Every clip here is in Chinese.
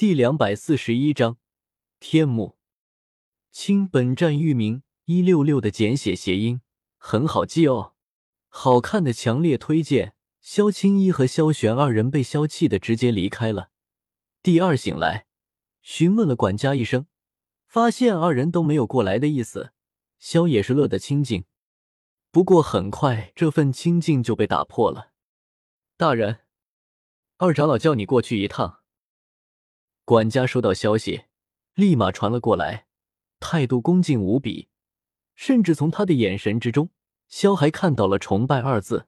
第两百四十一章天幕。亲，本站域名一六六的简写谐音，很好记哦。好看的，强烈推荐。萧青衣和萧玄二人被萧气的直接离开了。第二醒来，询问了管家一声，发现二人都没有过来的意思。萧也是乐得清静，不过很快这份清静就被打破了。大人，二长老叫你过去一趟。管家收到消息，立马传了过来，态度恭敬无比，甚至从他的眼神之中，萧还看到了崇拜二字。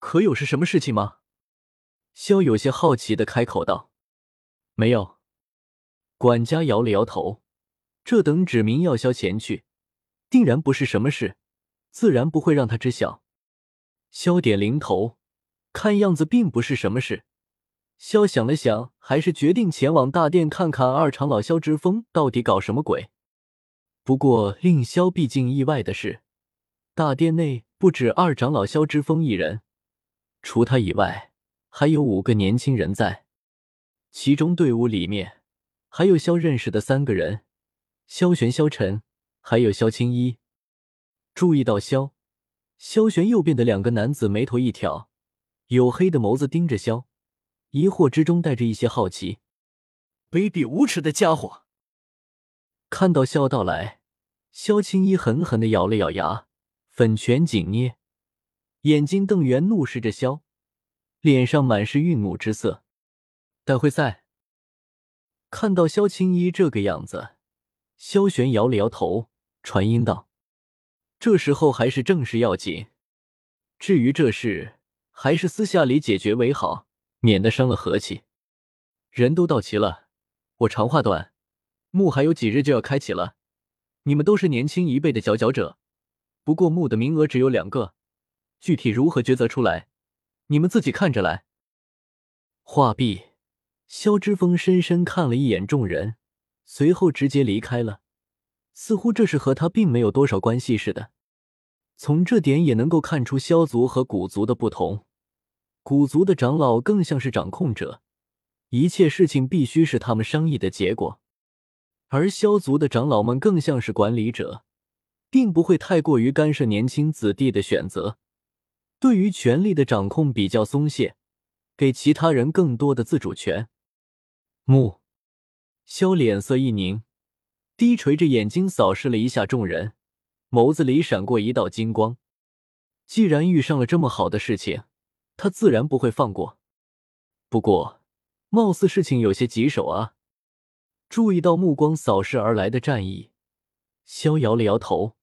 可有是什么事情吗？萧有些好奇的开口道：“没有。”管家摇了摇头，这等指名要萧前去，定然不是什么事，自然不会让他知晓。萧点灵头，看样子并不是什么事。萧想了想，还是决定前往大殿看看二长老萧之风到底搞什么鬼。不过令萧毕竟意外的是，大殿内不止二长老萧之风一人，除他以外，还有五个年轻人在。其中队伍里面还有萧认识的三个人：萧玄、萧晨，还有萧青衣。注意到萧，萧玄右边的两个男子眉头一挑，黝黑的眸子盯着萧。疑惑之中带着一些好奇，卑鄙无耻的家伙！看到萧到来，萧青衣狠狠的咬了咬牙，粉拳紧捏，眼睛瞪圆，怒视着萧，脸上满是愠怒之色。待会赛。看到萧青衣这个样子，萧玄摇了摇头，传音道：“这时候还是正事要紧，至于这事，还是私下里解决为好。”免得伤了和气。人都到齐了，我长话短，墓还有几日就要开启了。你们都是年轻一辈的佼佼者，不过墓的名额只有两个，具体如何抉择出来，你们自己看着来。话毕，萧之风深深看了一眼众人，随后直接离开了，似乎这是和他并没有多少关系似的。从这点也能够看出萧族和古族的不同。古族的长老更像是掌控者，一切事情必须是他们商议的结果；而萧族的长老们更像是管理者，并不会太过于干涉年轻子弟的选择，对于权力的掌控比较松懈，给其他人更多的自主权。木萧脸色一凝，低垂着眼睛扫视了一下众人，眸子里闪过一道金光。既然遇上了这么好的事情。他自然不会放过，不过，貌似事情有些棘手啊。注意到目光扫视而来的战意，萧摇了摇头，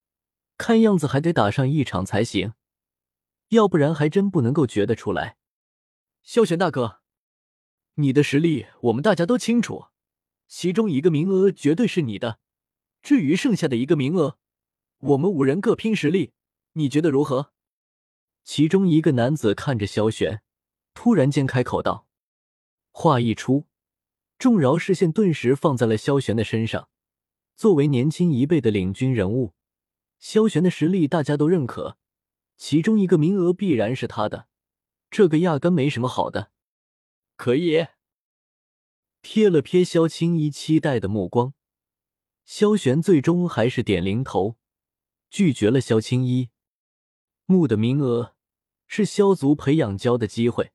看样子还得打上一场才行，要不然还真不能够觉得出来。萧玄大哥，你的实力我们大家都清楚，其中一个名额绝对是你的，至于剩下的一个名额，我们五人各拼实力，你觉得如何？其中一个男子看着萧玄，突然间开口道：“话一出，众饶视线顿时放在了萧玄的身上。作为年轻一辈的领军人物，萧玄的实力大家都认可，其中一个名额必然是他的，这个压根没什么好的。可以。”瞥了瞥萧青衣期待的目光，萧玄最终还是点零头，拒绝了萧青衣木的名额。是萧族培养教的机会。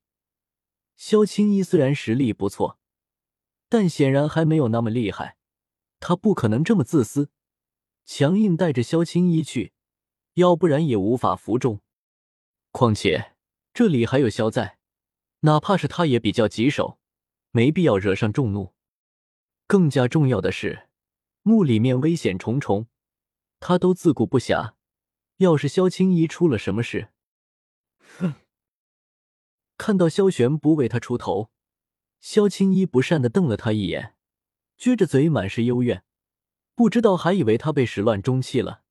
萧青衣虽然实力不错，但显然还没有那么厉害。他不可能这么自私，强硬带着萧青衣去，要不然也无法服众。况且这里还有萧在，哪怕是他也比较棘手，没必要惹上众怒。更加重要的是，墓里面危险重重，他都自顾不暇。要是萧青衣出了什么事，看到萧玄不为他出头，萧青衣不善的瞪了他一眼，撅着嘴满是幽怨，不知道还以为他被始乱终弃了。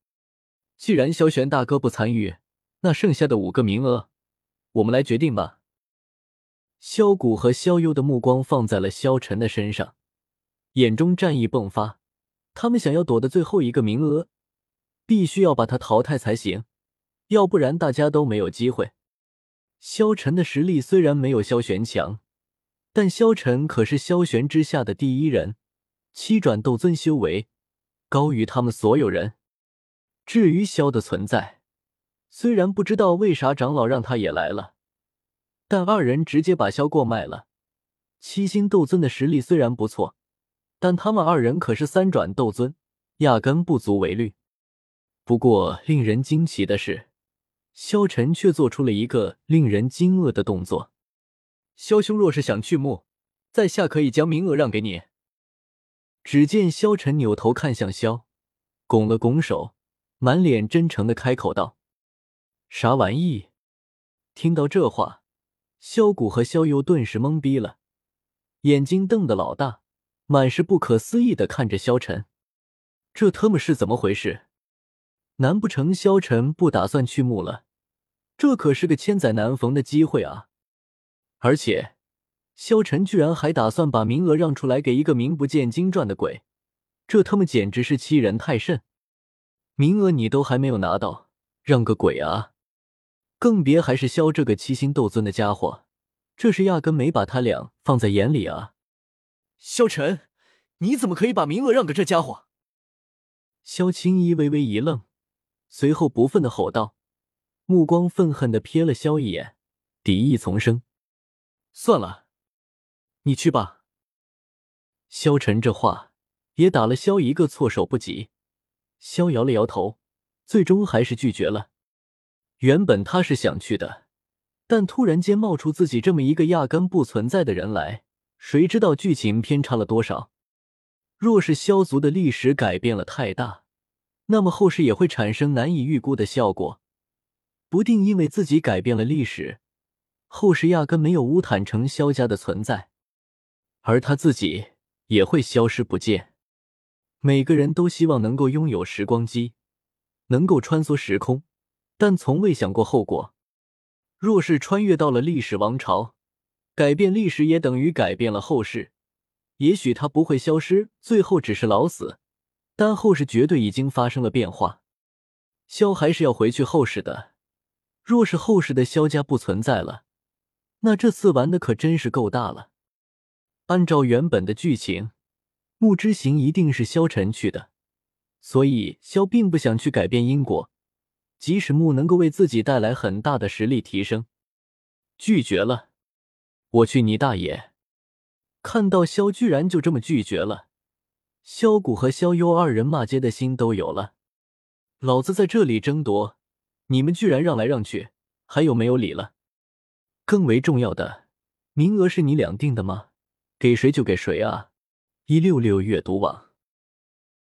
既然萧玄大哥不参与，那剩下的五个名额，我们来决定吧。萧谷和萧幽的目光放在了萧晨的身上，眼中战意迸发。他们想要夺的最后一个名额，必须要把他淘汰才行，要不然大家都没有机会。萧晨的实力虽然没有萧玄强，但萧晨可是萧玄之下的第一人，七转斗尊修为高于他们所有人。至于萧的存在，虽然不知道为啥长老让他也来了，但二人直接把萧过卖了。七星斗尊的实力虽然不错，但他们二人可是三转斗尊，压根不足为虑。不过令人惊奇的是，萧晨却做出了一个令人惊愕的动作。萧兄若是想去墓，在下可以将名额让给你。只见萧晨扭头看向萧，拱了拱手，满脸真诚的开口道：“啥玩意？”听到这话，萧谷和萧幽顿时懵逼了，眼睛瞪得老大，满是不可思议的看着萧晨。这他妈是怎么回事？难不成萧晨不打算去墓了？这可是个千载难逢的机会啊！而且，萧晨居然还打算把名额让出来给一个名不见经传的鬼，这他妈简直是欺人太甚！名额你都还没有拿到，让个鬼啊！更别还是萧这个七星斗尊的家伙，这是压根没把他俩放在眼里啊！萧晨，你怎么可以把名额让给这家伙？萧青衣微微一愣，随后不忿的吼道，目光愤恨的瞥了萧一眼，敌意丛生。算了，你去吧。萧晨这话也打了萧一个措手不及。萧摇了摇头，最终还是拒绝了。原本他是想去的，但突然间冒出自己这么一个压根不存在的人来，谁知道剧情偏差了多少？若是萧族的历史改变了太大，那么后世也会产生难以预估的效果，不定因为自己改变了历史。后世压根没有乌坦城萧家的存在，而他自己也会消失不见。每个人都希望能够拥有时光机，能够穿梭时空，但从未想过后果。若是穿越到了历史王朝，改变历史也等于改变了后世。也许他不会消失，最后只是老死，但后世绝对已经发生了变化。萧还是要回去后世的。若是后世的萧家不存在了，那这次玩的可真是够大了。按照原本的剧情，木之行一定是萧晨去的，所以萧并不想去改变因果，即使木能够为自己带来很大的实力提升，拒绝了。我去你大爷！看到萧居然就这么拒绝了，萧谷和萧幽二人骂街的心都有了。老子在这里争夺，你们居然让来让去，还有没有理了？更为重要的，名额是你俩定的吗？给谁就给谁啊！一六六阅读网。